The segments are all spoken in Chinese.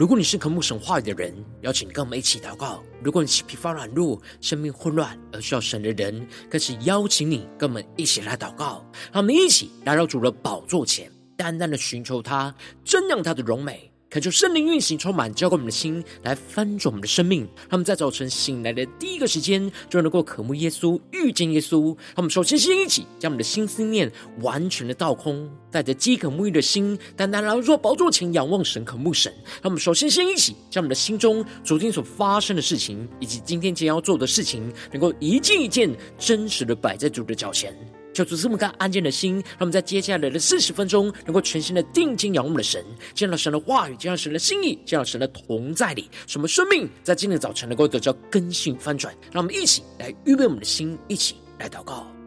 如果你是渴慕神话语的人，邀请跟我们一起祷告；如果你是疲乏软弱、生命混乱而需要神的人，更是邀请你跟我们一起来祷告。让我们一起来到主的宝座前，淡淡的寻求他，瞻仰他的荣美。恳求圣灵运行，充满浇灌我们的心，来翻转我们的生命。让我们在早晨醒来的第一个时间，就能够渴慕耶稣，遇见耶稣。让我们首先先一起将我们的心思念完全的倒空，带着饥渴沐浴的心，单单来到宝座前仰望神，渴慕神。让我们首先先一起将我们的心中昨天所发生的事情，以及今天将要做的事情，能够一件一件真实的摆在主的脚前。求主这么个安静的心，让我们在接下来的四十分钟，能够全心的定睛仰望我们的神，见到神的话语，见到神的心意，见到神的同在里，什么生命在今天早晨能够得到更新翻转。让我们一起来预备我们的心，一起来祷告。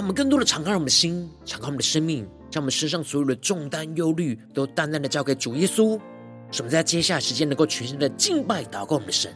让我们更多的敞开我们的心，敞开我们的生命，将我们身上所有的重担、忧虑，都淡淡的交给主耶稣。使我们在接下来时间能够全心的敬拜、祷告我们的神。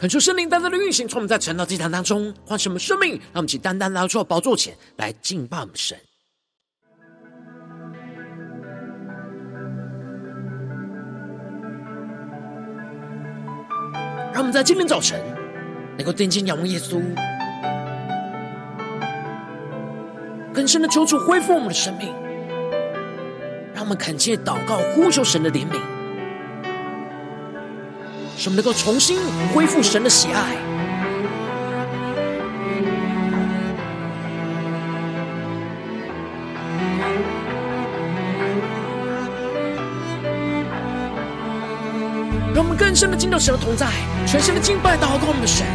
恳求圣灵单单的运行，从我们在晨祷祭坛当中唤醒我们生命，让我们请单单来到宝座前来敬拜我们神。让我们在今天早晨能够定睛仰望耶稣，更深的求主恢复我们的生命，让我们恳切祷告，呼求神的怜悯。使我们能够重新恢复神的喜爱，让我们更深的进入神的同在，全新的敬拜祷告我们的神，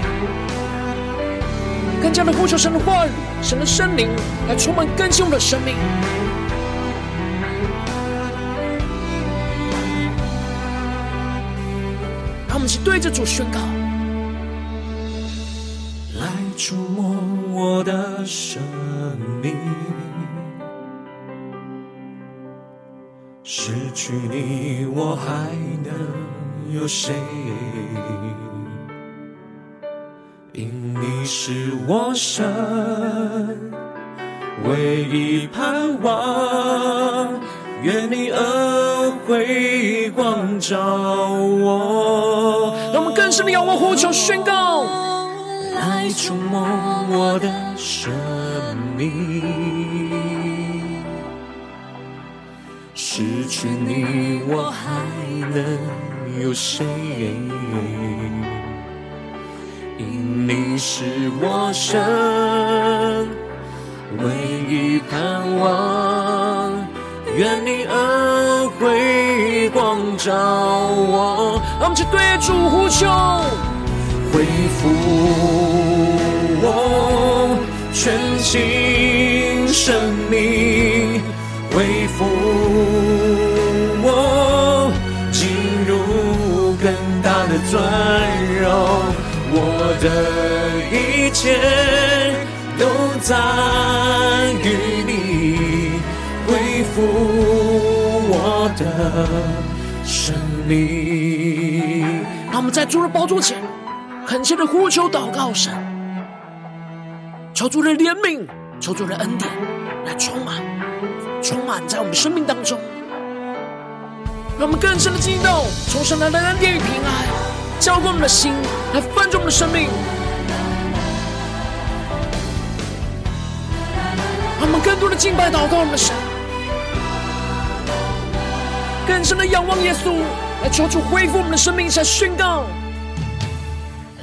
更加的呼求神的话语、神的圣灵来充满更新我们的生命。对着主宣告，来触摸我的生命，失去你我还能有谁？因你是我生唯一盼望，愿你恩惠光照我。让我们更深的仰望呼求宣告，来触摸我的生命，失去你我还能有谁？因你是我生唯一盼望，愿你恩惠光照我。让我们去对主呼求，恢复我全新生命，恢复我进入更大的尊荣，我的一切都在于的胜利。让我们在主的宝座前，恳切的呼求祷告神，求主的怜悯，求主的恩典来充满，充满在我们生命当中。让我们更深的进入到从神来的恩典与平安，浇灌我们的心，来翻转我们的生命。让我们更多的敬拜祷告我们的神。更深的仰望耶稣，来求主恢复我们的生命，来宣告，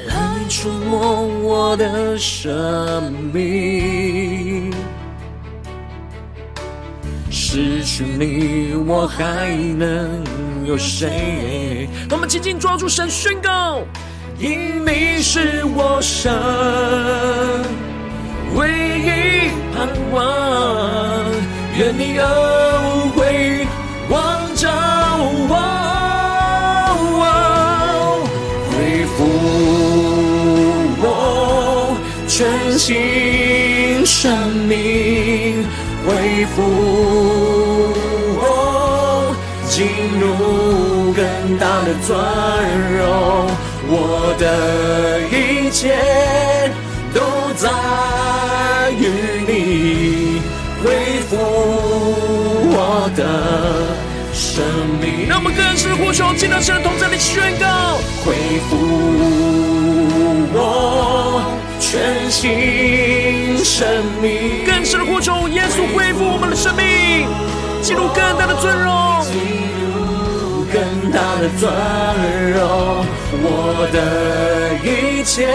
来触摸我的生命，失去你，我还能有谁？我们紧紧抓住神宣告，因你是我生唯一盼望，愿你恩生命恢复我，进入更大的尊荣，我的一切都在于你恢复我的生命。让我们更是呼求，进到神的同在里宣告，恢复我。全新生命，更深的呼求，耶稣恢复我们的生命，进入更大的尊荣，进入更大的尊荣，我的一切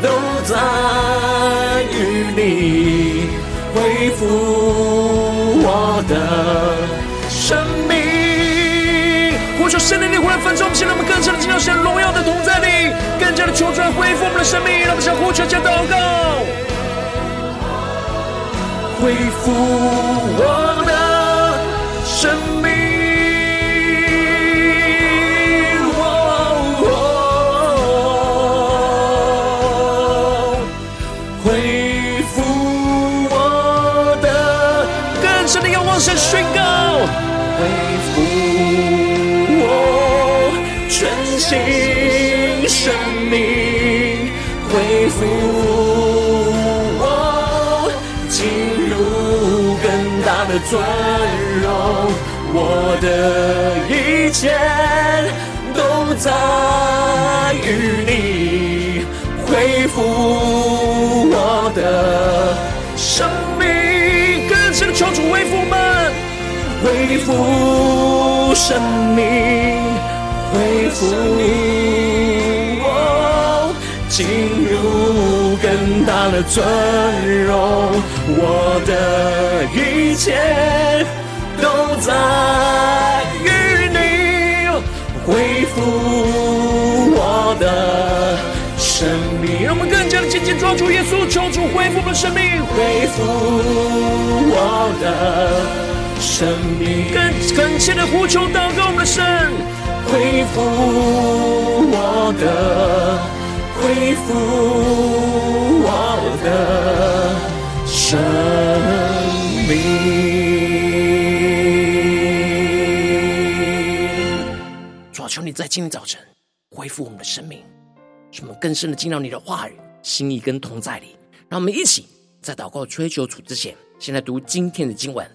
都在于你恢复我的圣灵的活来分盛，现在我们更加的进入神荣耀的同在里。更加的求主来恢复我们的生命，让我们向呼求加祷告，恢复我尊荣，我的一切都在于你恢复我的生命，更深的求主恢复们，恢复生命，恢复你。进入更大的尊荣，我的一切都在于你恢复我的生命。让我们更加的紧紧抓住耶稣，求主恢复我们的生命，恢复我的生命。更更切的呼求祷告我们的神，恢复我的。恢复我的生命。主啊，求你在今天早晨恢复我们的生命，使我们更深的进到你的话语、心意跟同在里。让我们一起在祷告、追求主之前，先来读今天的经文。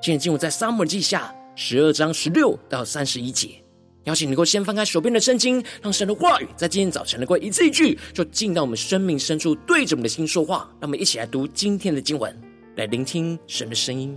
今天经文在撒母耳记下十二章十六到三十一节。邀请你能够先翻开手边的圣经，让神的话语在今天早晨能够一字一句，就进到我们生命深处，对着我们的心说话。让我们一起来读今天的经文，来聆听神的声音。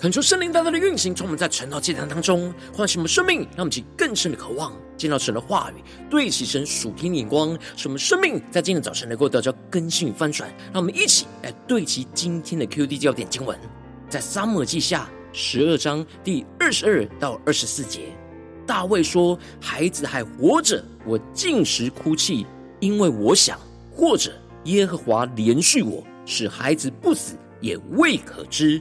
恳求圣灵大大的运行，从我们在晨祷祭坛当中唤醒我们生命，让我们起更深的渴望见到神的话语，对齐神属天的眼光，使我们生命在今天早晨能够得到更新与翻转。让我们一起来对齐今天的 QD 焦点经文，在撒母耳记下十二章第二十二到二十四节，大卫说：“孩子还活着，我禁食哭泣，因为我想，或者耶和华怜恤我，使孩子不死，也未可知。”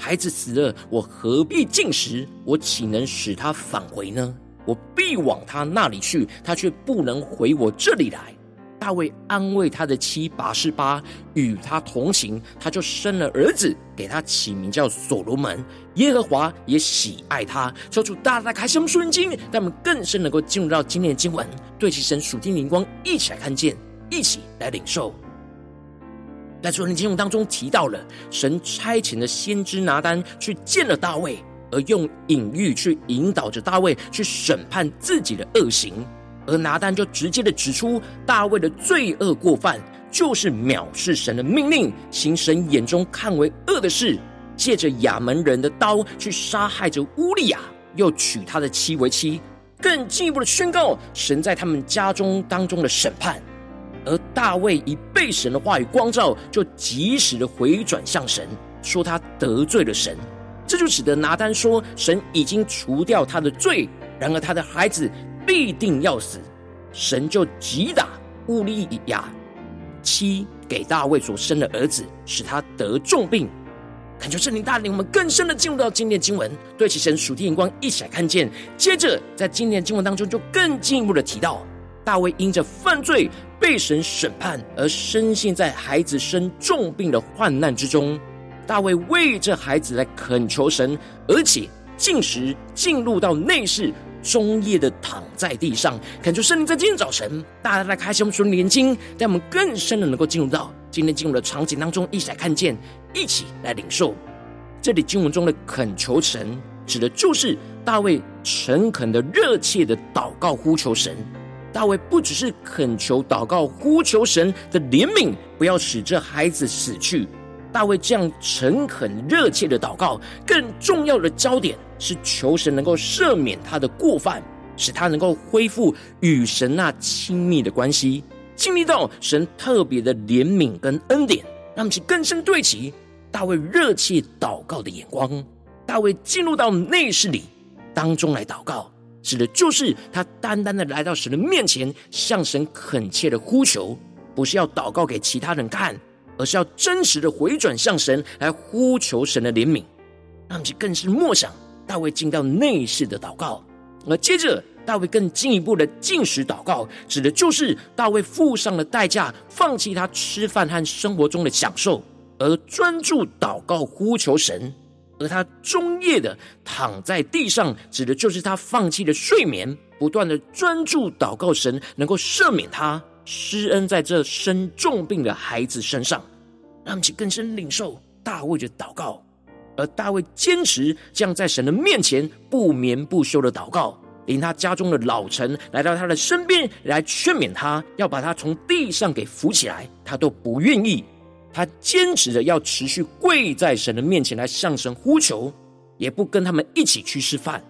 孩子死了，我何必进食？我岂能使他返回呢？我必往他那里去，他却不能回我这里来。大卫安慰他的妻拔示巴，与他同行，他就生了儿子，给他起名叫所罗门。耶和华也喜爱他。求主大大开启我们属灵经，让我们更深能够进入到今天的经文，对其神属天灵光，一起来看见，一起来领受。在昨天经文当中提到了，神差遣的先知拿单去见了大卫，而用隐喻去引导着大卫去审判自己的恶行，而拿单就直接的指出大卫的罪恶过犯，就是藐视神的命令，行神眼中看为恶的事，借着亚扪人的刀去杀害着乌利亚，又娶他的妻为妻，更进一步的宣告神在他们家中当中的审判。而大卫一被神的话语光照，就及时的回转向神，说他得罪了神，这就使得拿单说神已经除掉他的罪，然而他的孩子必定要死，神就击打乌利亚妻给大卫所生的儿子，使他得重病。恳求圣灵带领我们更深的进入到今天的经文，对其神属天眼光一起来看见。接着在今天的经文当中，就更进一步的提到。大卫因着犯罪被神审判，而深陷在孩子生重病的患难之中。大卫为这孩子来恳求神，而且进食进入到内室，终夜的躺在地上，恳求圣灵在今天早晨，大家来开启我们属灵眼睛，让我们更深的能够进入到今天进入的场景当中，一起来看见，一起来领受。这里经文中的恳求神，指的就是大卫诚恳的、热切的祷告呼求神。大卫不只是恳求祷告，呼求神的怜悯，不要使这孩子死去。大卫这样诚恳热切的祷告，更重要的焦点是求神能够赦免他的过犯，使他能够恢复与神那亲密的关系，经历到神特别的怜悯跟恩典，让其更深对齐大卫热切祷告的眼光。大卫进入到内室里当中来祷告。指的就是他单单的来到神的面前，向神恳切的呼求，不是要祷告给其他人看，而是要真实的回转向神来呼求神的怜悯。那么，就更是默想大卫进到内室的祷告，而接着大卫更进一步的进食祷告，指的就是大卫付上了代价，放弃他吃饭和生活中的享受，而专注祷告呼求神。而他终夜的躺在地上，指的就是他放弃了睡眠，不断的专注祷告神，能够赦免他施恩在这生重病的孩子身上，让其更深领受大卫的祷告。而大卫坚持这样在神的面前不眠不休的祷告，连他家中的老臣来到他的身边来劝勉他，要把他从地上给扶起来，他都不愿意。他坚持着要持续跪在神的面前来向神呼求，也不跟他们一起去吃饭，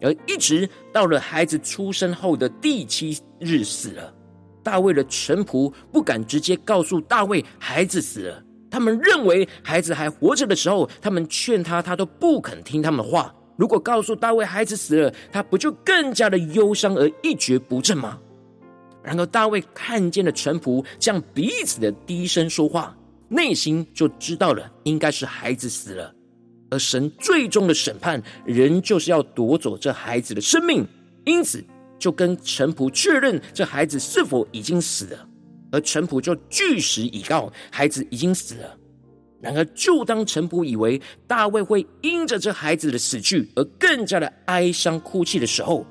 而一直到了孩子出生后的第七日死了。大卫的臣仆不敢直接告诉大卫孩子死了，他们认为孩子还活着的时候，他们劝他，他都不肯听他们的话。如果告诉大卫孩子死了，他不就更加的忧伤而一蹶不振吗？然而大卫看见了臣仆这样彼此的低声说话。内心就知道了，应该是孩子死了，而神最终的审判仍就是要夺走这孩子的生命，因此就跟陈仆确认这孩子是否已经死了，而陈仆就据实以告，孩子已经死了。然而，就当陈仆以为大卫会因着这孩子的死去而更加的哀伤哭泣的时候，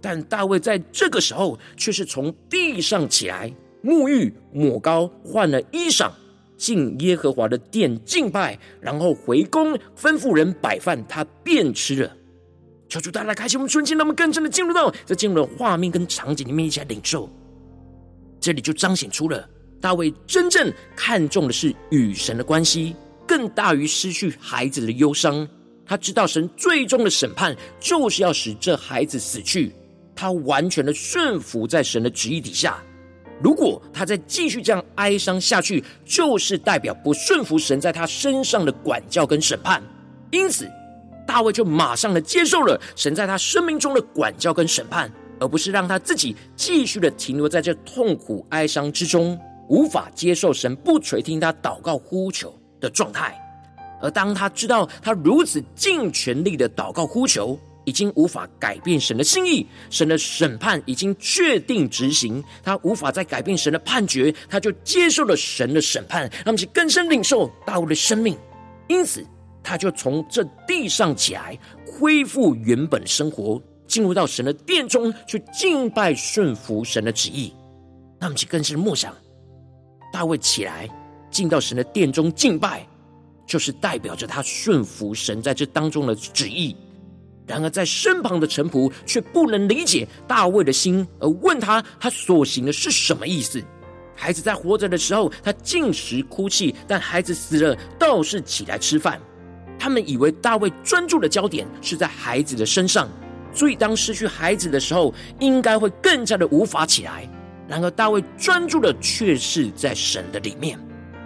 但大卫在这个时候却是从地上起来，沐浴、抹膏、换了衣裳。进耶和华的殿敬拜，然后回宫吩咐人摆饭，他便吃了。求主大家开启我们瞬间，让我们更深的进入到这进入的画面跟场景里面，一起来领受。这里就彰显出了大卫真正看重的是与神的关系，更大于失去孩子的忧伤。他知道神最终的审判就是要使这孩子死去，他完全的顺服在神的旨意底下。如果他再继续这样哀伤下去，就是代表不顺服神在他身上的管教跟审判。因此，大卫就马上的接受了神在他生命中的管教跟审判，而不是让他自己继续的停留在这痛苦哀伤之中，无法接受神不垂听他祷告呼求的状态。而当他知道他如此尽全力的祷告呼求，已经无法改变神的心意，神的审判已经确定执行，他无法再改变神的判决，他就接受了神的审判，让我们去更深领受大卫的生命。因此，他就从这地上起来，恢复原本生活，进入到神的殿中去敬拜顺服神的旨意。那我们去更深默想，大卫起来进到神的殿中敬拜，就是代表着他顺服神在这当中的旨意。然而，在身旁的臣仆却不能理解大卫的心，而问他他所行的是什么意思。孩子在活着的时候，他进食哭泣；但孩子死了，倒是起来吃饭。他们以为大卫专注的焦点是在孩子的身上，所以当失去孩子的时候，应该会更加的无法起来。然而，大卫专注的却是在神的里面。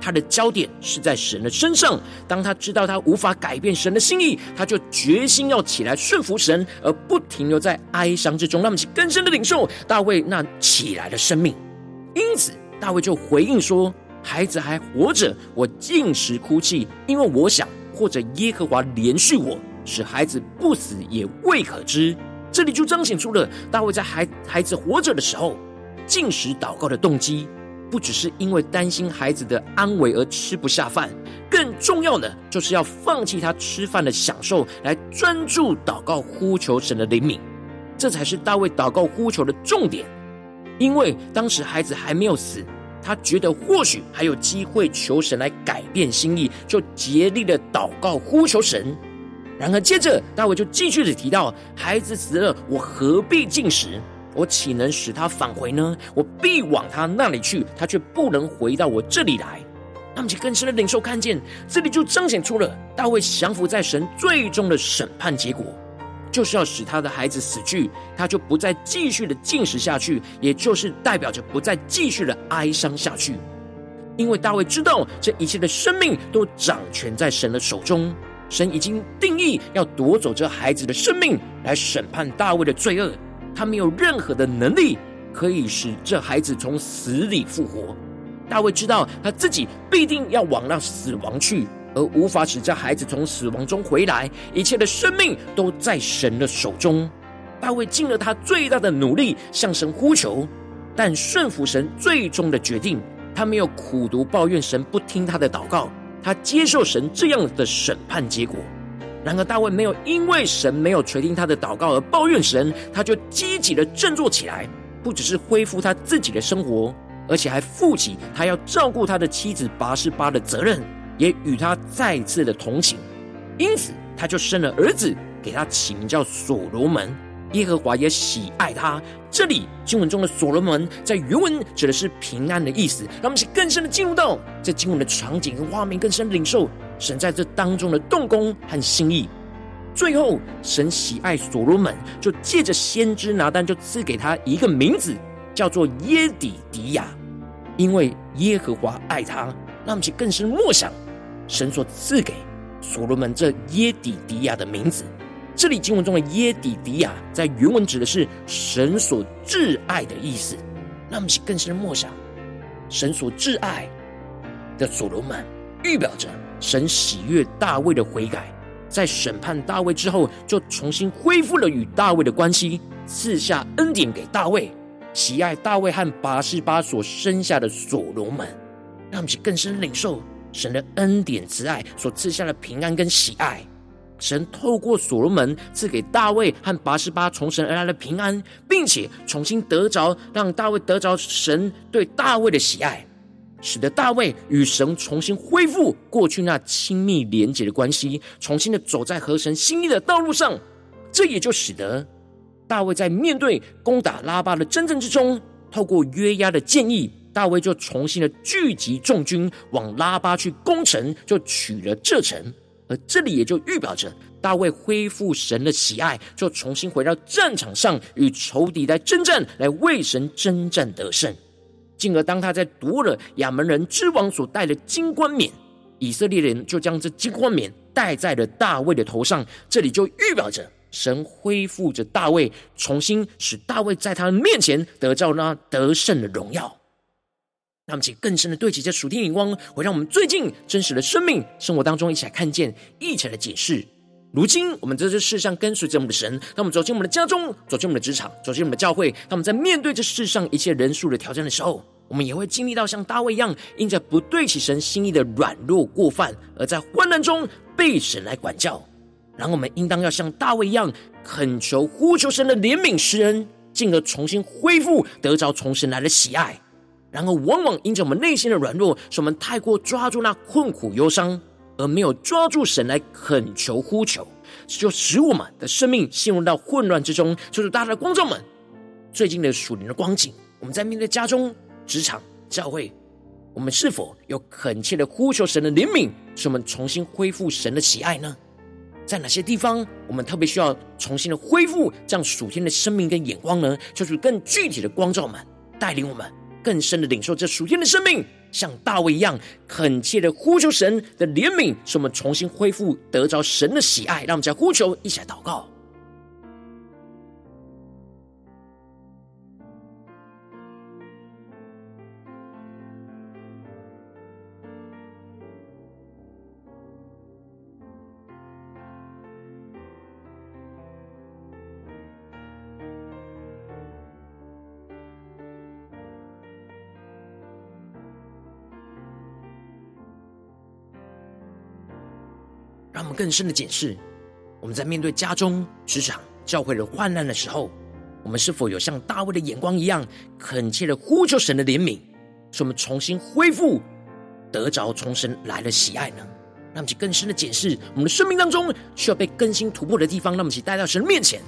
他的焦点是在神的身上。当他知道他无法改变神的心意，他就决心要起来顺服神，而不停留在哀伤之中。让我们更深的领受大卫那起来的生命。因此，大卫就回应说：“孩子还活着，我禁食哭泣，因为我想，或者耶和华怜恤我，使孩子不死也未可知。”这里就彰显出了大卫在孩孩子活着的时候进食祷告的动机。不只是因为担心孩子的安危而吃不下饭，更重要的就是要放弃他吃饭的享受，来专注祷告呼求神的怜悯。这才是大卫祷告呼求的重点。因为当时孩子还没有死，他觉得或许还有机会求神来改变心意，就竭力的祷告呼求神。然而接着大卫就继续的提到：孩子死了，我何必进食？我岂能使他返回呢？我必往他那里去，他却不能回到我这里来。那么，就更深的领受看见，这里就彰显出了大卫降服在神最终的审判结果，就是要使他的孩子死去，他就不再继续的进食下去，也就是代表着不再继续的哀伤下去。因为大卫知道，这一切的生命都掌权在神的手中，神已经定义要夺走这孩子的生命，来审判大卫的罪恶。他没有任何的能力可以使这孩子从死里复活。大卫知道他自己必定要往那死亡去，而无法使这孩子从死亡中回来。一切的生命都在神的手中。大卫尽了他最大的努力向神呼求，但顺服神最终的决定。他没有苦读抱怨神不听他的祷告，他接受神这样的审判结果。然而，大卫没有因为神没有垂听他的祷告而抱怨神，他就积极的振作起来，不只是恢复他自己的生活，而且还负起他要照顾他的妻子拔示巴的责任，也与他再次的同行。因此，他就生了儿子，给他起名叫所罗门。耶和华也喜爱他。这里经文中的所罗门，在原文指的是平安的意思。让我们更深的进入到这经文的场景和画面，更深的领受神在这当中的动工和心意。最后，神喜爱所罗门，就借着先知拿单，就赐给他一个名字，叫做耶底迪亚，因为耶和华爱他。让我们更深默想神所赐给所罗门这耶底迪亚的名字。这里经文中的耶底迪亚，在原文指的是神所挚爱的意思。那么，更深的默想，神所挚爱的所罗门，预表着神喜悦大卫的悔改，在审判大卫之后，就重新恢复了与大卫的关系，赐下恩典给大卫，喜爱大卫和拔示巴所生下的所罗门。让我们更深领受神的恩典慈爱所赐下的平安跟喜爱。神透过所罗门赐给大卫和八十八从神而来的平安，并且重新得着，让大卫得着神对大卫的喜爱，使得大卫与神重新恢复过去那亲密连结的关系，重新的走在合神心意的道路上。这也就使得大卫在面对攻打拉巴的征战之中，透过约押的建议，大卫就重新的聚集众军往拉巴去攻城，就取了这城。而这里也就预表着大卫恢复神的喜爱，就重新回到战场上与仇敌来征战，来为神征战得胜。进而当他在夺了亚扪人之王所戴的金冠冕，以色列人就将这金冠冕戴在了大卫的头上。这里就预表着神恢复着大卫，重新使大卫在他面前得到那得胜的荣耀。那么，请更深的对齐这属天眼光，会让我们最近真实的生命生活当中一起来看见，一起来解释。如今，我们在这世上跟随着我们的神，当我们走进我们的家中，走进我们的职场，走进我们的教会，当我们在面对这世上一切人数的挑战的时候，我们也会经历到像大卫一样，因着不对齐神心意的软弱过犯，而在患难中被神来管教。然后，我们应当要像大卫一样，恳求呼求神的怜悯施恩，进而重新恢复得着从神来的喜爱。然后，往往因着我们内心的软弱，使我们太过抓住那困苦忧伤，而没有抓住神来恳求呼求，就使我们的生命陷入到混乱之中。就是大家的观众们，最近的属灵的光景，我们在面对家中、职场、教会，我们是否有恳切的呼求神的怜悯，使我们重新恢复神的喜爱呢？在哪些地方，我们特别需要重新的恢复这样属天的生命跟眼光呢？就是更具体的光照们带领我们。更深的领受这属天的生命，像大卫一样恳切的呼求神的怜悯，使我们重新恢复得着神的喜爱。让我们再呼求，一起来祷告。让我们更深的检视，我们在面对家中、职场、教会的患难的时候，我们是否有像大卫的眼光一样，恳切的呼求神的怜悯，使我们重新恢复得着从神来的喜爱呢？让我们去更深的检视我们的生命当中需要被更新突破的地方，让我们去带到神面前。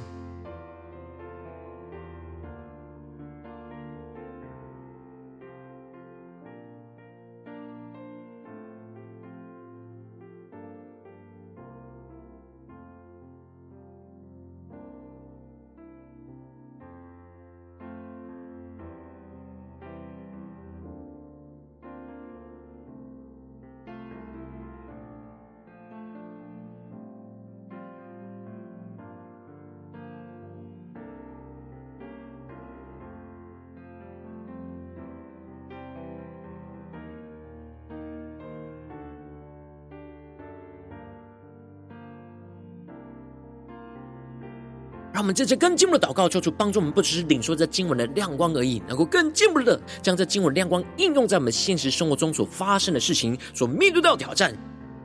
我们在这更进步的祷告，求主帮助我们，不只是领受这经文的亮光而已，能够更进步的将这经文亮光应用在我们现实生活中所发生的事情、所面对到的挑战。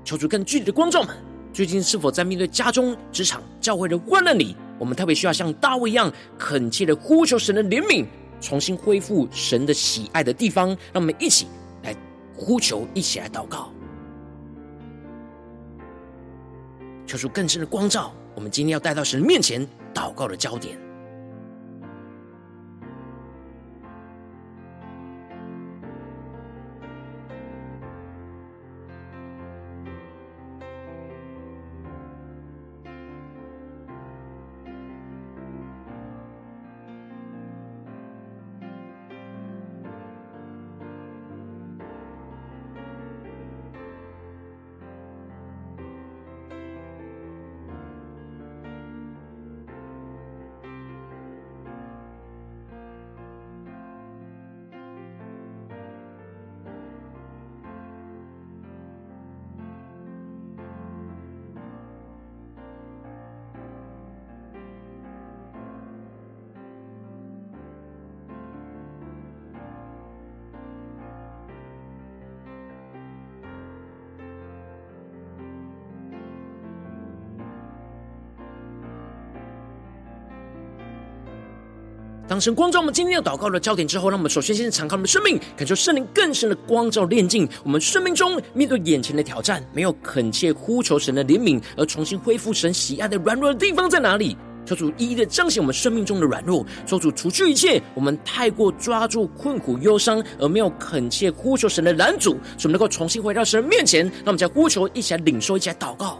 求主更具体的光照们，最近是否在面对家中、职场、教会的患难里，我们特别需要像大卫一样恳切的呼求神的怜悯，重新恢复神的喜爱的地方。让我们一起来呼求，一起来祷告，求主更深的光照。我们今天要带到神面前祷告的焦点。神光照我们今天要祷告的焦点之后，让我们首先先敞开我们的生命，感受圣灵更深的光照炼净我们生命中面对眼前的挑战，没有恳切呼求神的怜悯而重新恢复神喜爱的软弱的地方在哪里？求主一一的彰显我们生命中的软弱，求主除去一切我们太过抓住困苦忧伤而没有恳切呼求神的拦阻，使我们能够重新回到神面前。让我们在呼求，一起来领受，一起来祷告。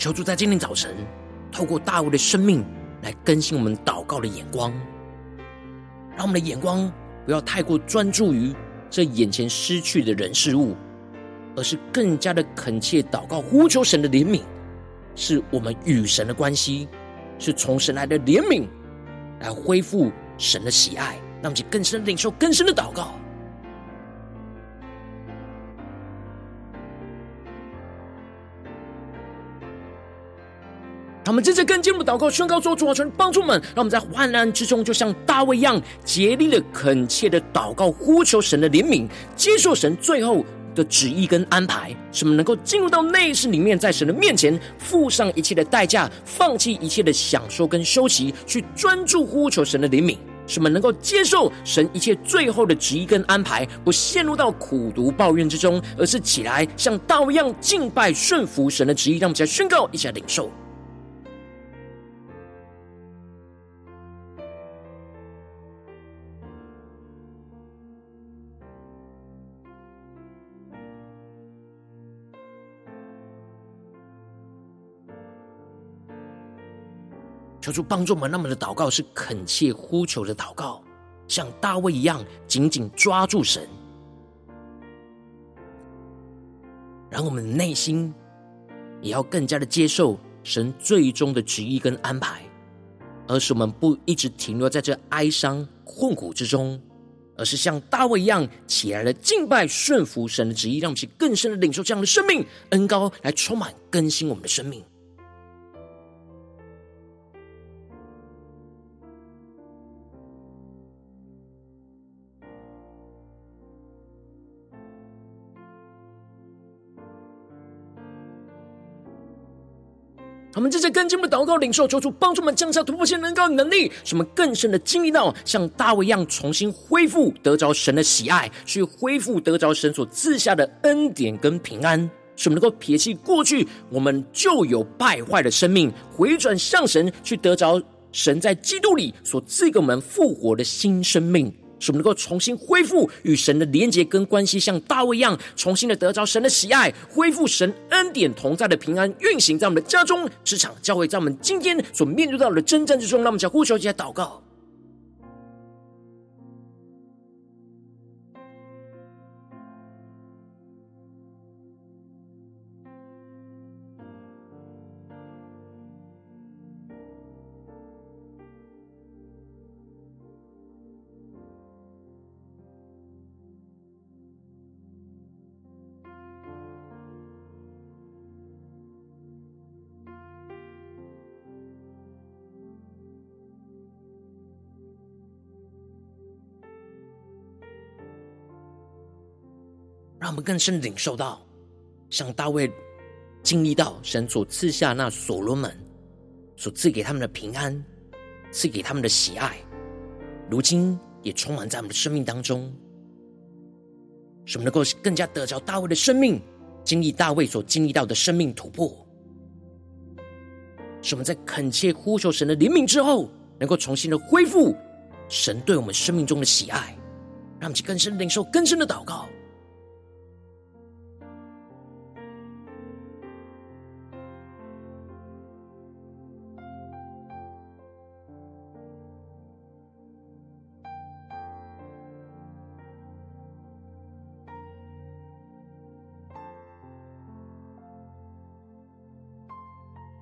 求主在今天早晨，透过大卫的生命来更新我们祷告的眼光，让我们的眼光不要太过专注于这眼前失去的人事物，而是更加的恳切祷告，呼求神的怜悯，是我们与神的关系，是从神来的怜悯，来恢复神的喜爱，让我们更深领受更深的祷告。让我们接着跟进一步祷告，宣告说：主啊，求你帮助们，让我们在患难之中，就像大卫一样，竭力的、恳切的祷告，呼求神的怜悯，接受神最后的旨意跟安排，使我们能够进入到内室里面，在神的面前付上一切的代价，放弃一切的享受跟休息，去专注呼求神的怜悯，使我们能够接受神一切最后的旨意跟安排，不陷入到苦毒抱怨之中，而是起来像大卫一样敬拜顺服神的旨意。让我们一起来宣告，一起来领受。求主帮助我们，那么的祷告是恳切呼求的祷告，像大卫一样紧紧抓住神，让我们内心也要更加的接受神最终的旨意跟安排，而使我们不一直停留在这哀伤困苦之中，而是像大卫一样起来了敬拜顺服神的旨意，让我们去更深的领受这样的生命恩膏来充满更新我们的生命。我们这些更进一步祷告领受，求主帮助我们降下突破性能高的能力，使我们更深的经历到像大卫一样，重新恢复得着神的喜爱，去恢复得着神所赐下的恩典跟平安，使我们能够撇弃过去我们旧有败坏的生命，回转向神，去得着神在基督里所赐给我们复活的新生命。使我们能够重新恢复与神的连结跟关系，像大卫一样，重新的得着神的喜爱，恢复神恩典同在的平安，运行在我们的家中、职场、教会，在我们今天所面对到的征战之中，让我们将呼求、来祷告。更深领受到，像大卫经历到神所赐下那所罗门所赐给他们的平安，赐给他们的喜爱，如今也充满在我们的生命当中，使我们能够更加得着大卫的生命，经历大卫所经历到的生命突破，使我们在恳切呼求神的怜悯之后，能够重新的恢复神对我们生命中的喜爱，让我们去更深领受更深的祷告。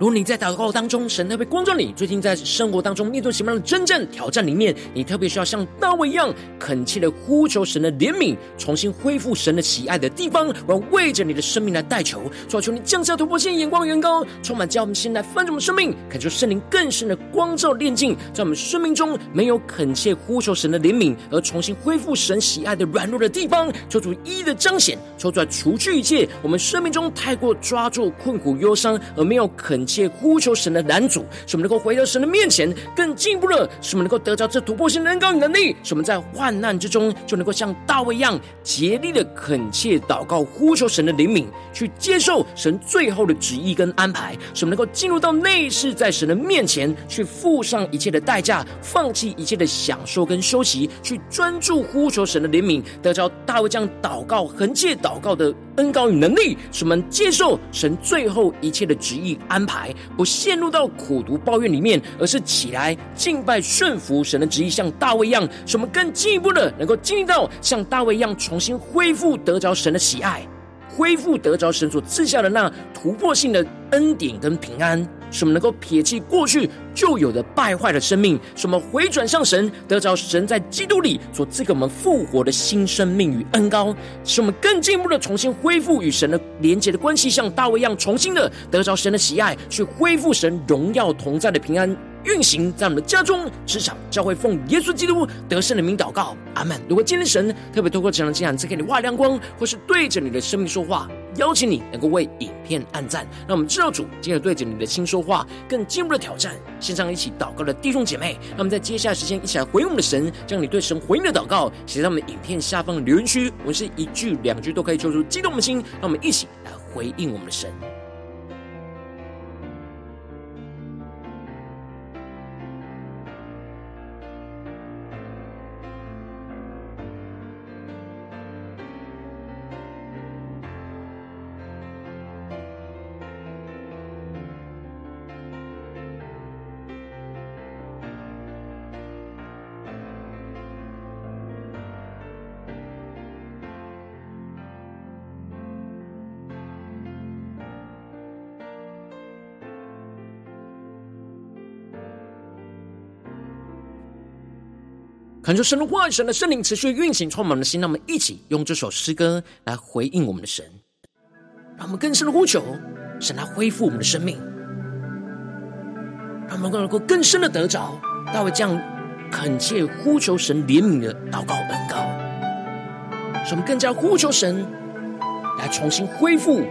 如你在祷告当中，神特别光照你，最近在生活当中面对什么样的真正挑战里面，你特别需要像大卫一样恳切的呼求神的怜悯，重新恢复神的喜爱的地方，我要为着你的生命来代求，求求你降下突破性眼光，远高，充满叫我们心来翻转我们生命，恳求圣灵更深的光照炼净，在我们生命中没有恳切呼求神的怜悯而重新恢复神喜爱的软弱的地方，求主一一的彰显，求主来除去一切我们生命中太过抓住困苦忧伤而没有恳。切呼求神的男主，使我们能够回到神的面前，更进一步的，使我们能够得着这突破性的恩膏与能力，使我们在患难之中就能够像大卫一样竭力的恳切祷告，呼求神的怜悯，去接受神最后的旨意跟安排，使我们能够进入到内室，在神的面前去付上一切的代价，放弃一切的享受跟休息，去专注呼求神的怜悯，得着大卫这样祷告、恳切祷告的恩膏与能力，使我们接受神最后一切的旨意安排。不陷入到苦读抱怨里面，而是起来敬拜顺服神的旨意，像大卫一样，使我们更进一步的能够经历到像大卫一样，重新恢复得着神的喜爱，恢复得着神所赐下的那突破性的恩典跟平安。使我们能够撇弃过去旧有的败坏的生命，使我们回转向神，得着神在基督里所赐给我们复活的新生命与恩膏，使我们更进一步的重新恢复与神的连接的关系，像大卫一样，重新的得着神的喜爱，去恢复神荣耀同在的平安。运行在我们的家中、职场、教会，奉耶稣基督得胜的名祷告，阿门。如果今天神特别透过这样的经文赐给你画亮光，或是对着你的生命说话，邀请你能够为影片按赞，让我们知道主今日对着你的心说话，更进一步的挑战。线上一起祷告的弟兄姐妹，让我们在接下来时间一起来回应我们的神，将你对神回应的祷告写在我们影片下方的留言区，我们是一句两句都可以说出激动的心，让我们一起来回应我们的神。恳求神的话语、神的圣灵持续运行，充满我们的心。让我们一起用这首诗歌来回应我们的神，让我们更深的呼求神来恢复我们的生命，让我们更能够更深的得着大卫这样恳切呼求神怜悯的祷告恩膏，使我们更加呼求神来重新恢复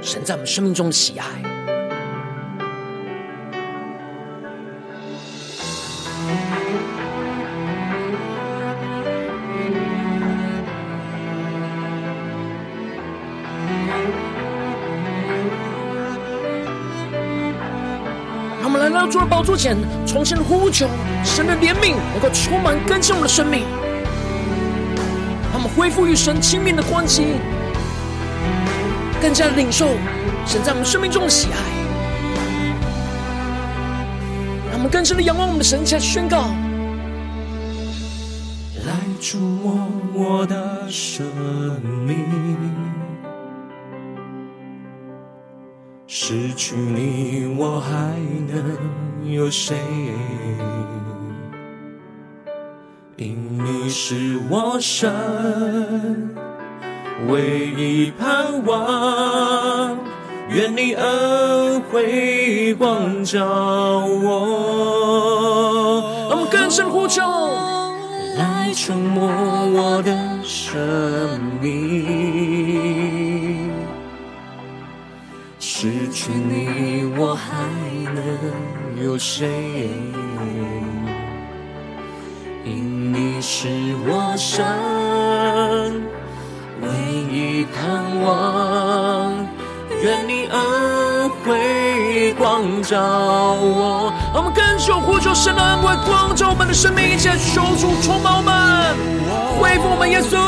神在我们生命中的喜爱。主的宝座前，重新呼求神的怜悯，能够充满更新我们的生命，他们恢复与神亲密的关系，更加领受神在我们生命中的喜爱，让我们更深的仰望我们的神，起来宣告：来触摸我的生命。失去你，我还能有谁？因你是我生唯一盼望，愿你恩惠光照我。我们更深呼求，来触摸我的生命。失去你，我还有谁？因你是我生唯一盼望，愿你恩惠光照我。我们更深呼求神的恩惠光照我们的生命，一起来求主充满我们，恢复我们耶稣，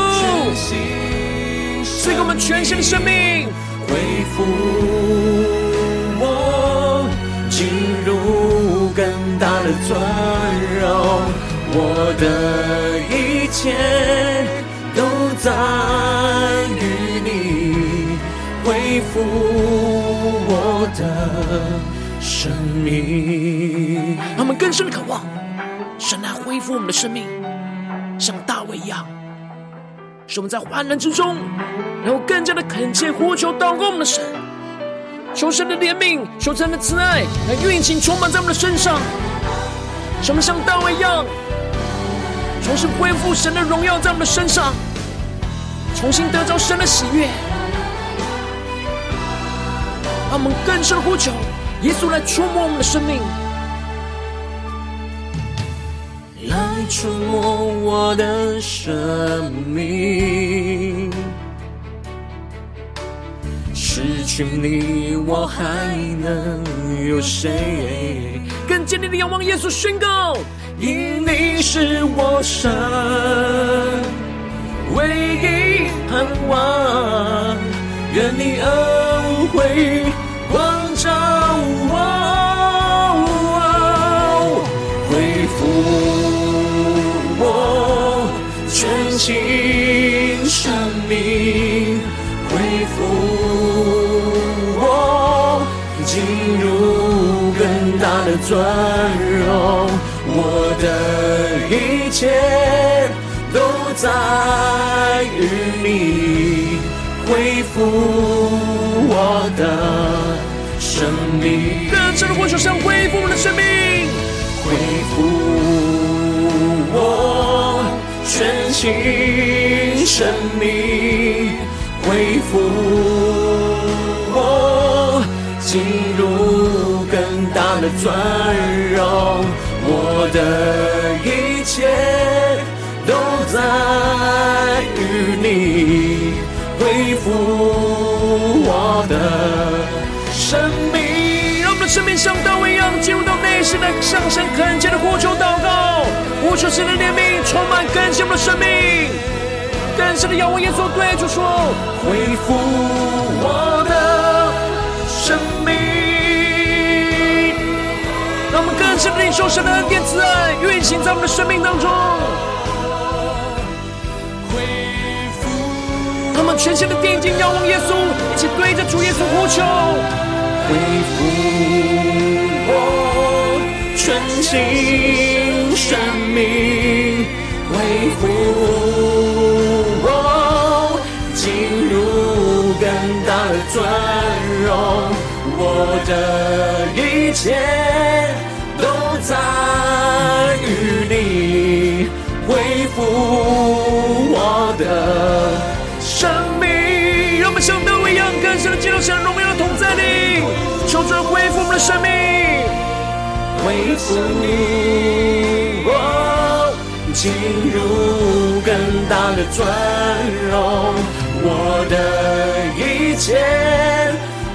赐给我们全新的生命。恢复尊荣，我的一切都在于你。恢复我的生命。他们更深的渴望神来恢复我们的生命，像大卫一样，使我们在患难之中，然后更加的恳切呼求祷告我们的神，求神的怜悯，求神的慈爱来运行充满在我们的身上，什么像大卫一样，重新恢复神的荣耀在我们的身上，重新得着神的喜悦。让我们更深呼求耶稣来触摸我们的生命，来触摸我的生命。失去你，我还能有谁？更坚定的仰望耶稣，宣告：因你是我生唯一盼望，愿你恩惠光照我，恢复我全心生命，他的尊荣，我的一切都在于你，恢复我的生命，更深的呼求，想恢复我们的生命，恢复我全新生命，恢复我进入更大的尊荣，我的一切都在于你，恢复我的生命，让我们的生命像大卫一样进入到内心的向神恳切的呼求祷告，无求神的怜悯，充满更新我们的生命，更深的仰望耶稣，对主说：恢复我的生命。深的领受神的恩典慈爱，运行在我们的生命当中。他们全心的定睛仰望耶稣，一起对着主耶稣呼求，恢复我全新生命，恢复我进入更大的尊荣，我的一切在于你，恢复我的。生命，让我们像大卫一样，更深的进入神荣耀的同在里，求主恢复我们的生命，恢复我进入更大的尊荣，我的一切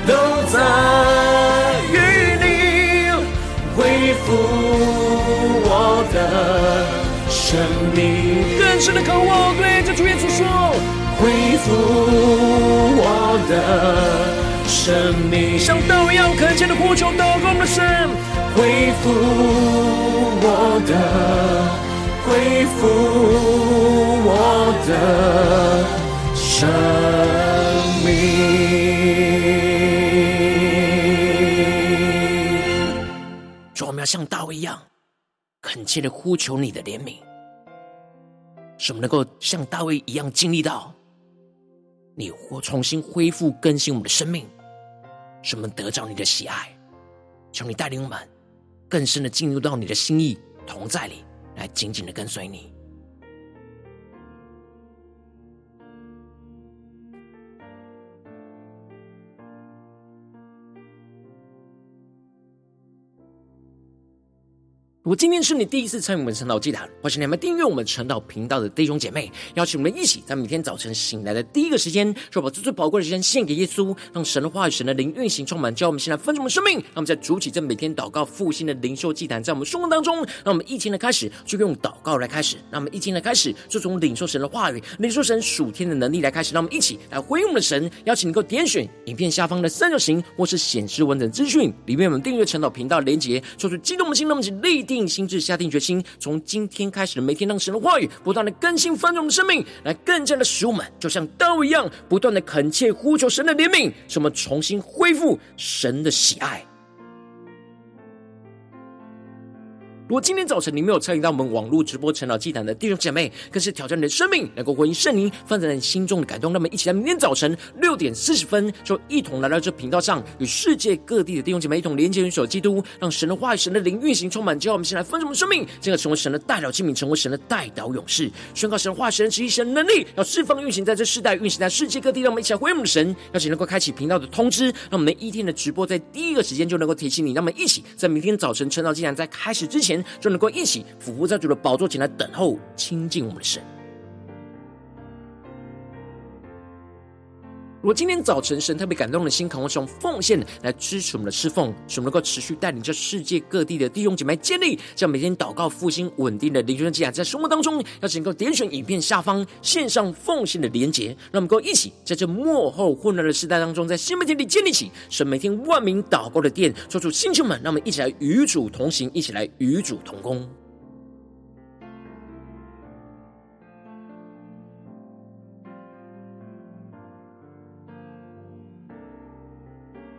都在于，我的生命，更深的渴望，对着主耶稣说。恢复我的生命，像大卫一样恳切的呼求，祷告我们的神，恢复我的，恢复我的生命。像大卫一样恳切的呼求你的怜悯，使我们能够像大卫一样经历到。你或重新恢复更新我们的生命，使我们得到你的喜爱。求你带领我们更深的进入到你的心意同在里，来紧紧的跟随你。如果今天是你第一次参与我们晨祷祭坛，或是你们订阅我们晨祷频道的弟兄姐妹，邀请我们一起在每天早晨醒来的第一个时间，就把最最宝贵的时间献给耶稣，让神的话语、神的灵运行充满，教我们现在分盛我们生命。让我们在主起这每天祷告复兴的灵修祭坛，在我们生活当中，让我们一天的开始就用祷告来开始，让我们一天的开始就从领受神的话语、领受神属天的能力来开始。让我们一起来回应我们的神，邀请你能够点选影片下方的三角形，或是显示完整资讯里面我们订阅晨祷频道连结，说出激动的心，让我们立定定心智，下定决心，从今天开始每天，让神的话语不断的更新翻转我们的生命，来更加的使我们就像刀一样，不断的恳切呼求神的怜悯，使我们重新恢复神的喜爱。如果今天早晨你没有参与到我们网络直播成长祭坛的弟兄姐妹，更是挑战你的生命，能够回应圣灵放在你心中的感动。那么，一起来明天早晨六点四十分，就一同来到这频道上，与世界各地的弟兄姐妹一同连接、联手基督，让神的话语、神的灵运行充满。之后，我们先来分盛我们生命，进而成为神的代表器皿，成为神的代祷勇士，宣告神话、神的旨意、神能力，要释放运行在这世代，运行在世界各地。让我们一起来回应我们的神，邀请能够开启频道的通知，让我们的一天的直播在第一个时间就能够提醒你。那么，一起在明天早晨成长祭坛在开始之前，就能够一起。俯伏在主的宝座前来等候亲近我们的神。如果今天早晨神特别感动的心，渴望用奉献来支持我们的侍奉，使我们能够持续带领着世界各地的弟兄姐妹建立，这样每天祷告复兴稳定的灵修祭坛，在生活当中，要请能够点选影片下方线上奉献的连结，让我们能够一起在这幕后混乱的时代当中，在新媒体里建立起神每天万名祷告的殿，说出星球们，让我们一起来与主同行，一起来与主同工。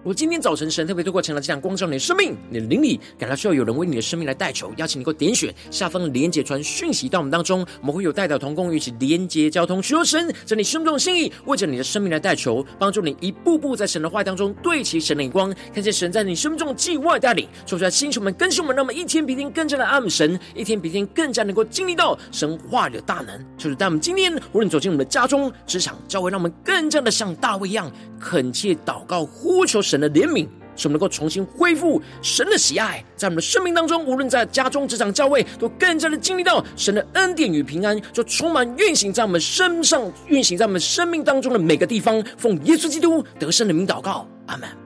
我今天早晨，神特别透过晨祷祭坛光照你的生命，你的灵里感到需要有人为你的生命来代求，邀请你给我点选下方的连结传讯息到我们当中，我们会有代表同工一起连结交通，寻求神在你生命中心意，为着你的生命来代求，帮助你一步步在神的话当中对齐神的眼光，看见神在你生命中的计划带领，说出来星球们更新我们，让我们一天比一天更加的爱慕神，一天比一天更加能够经历到神话里的大能。就是在我们今天无论走进我们的家中、职场、教会，让我们更加的像大卫一样，恳切祷告呼求神。神的怜悯，使我们能够重新恢复神的喜爱，在我们的生命当中，无论在家中、职场、教会，都更加的经历到神的恩典与平安，就充满运行在我们身上，运行在我们生命当中的每个地方。奉耶稣基督得胜的名祷告，阿门。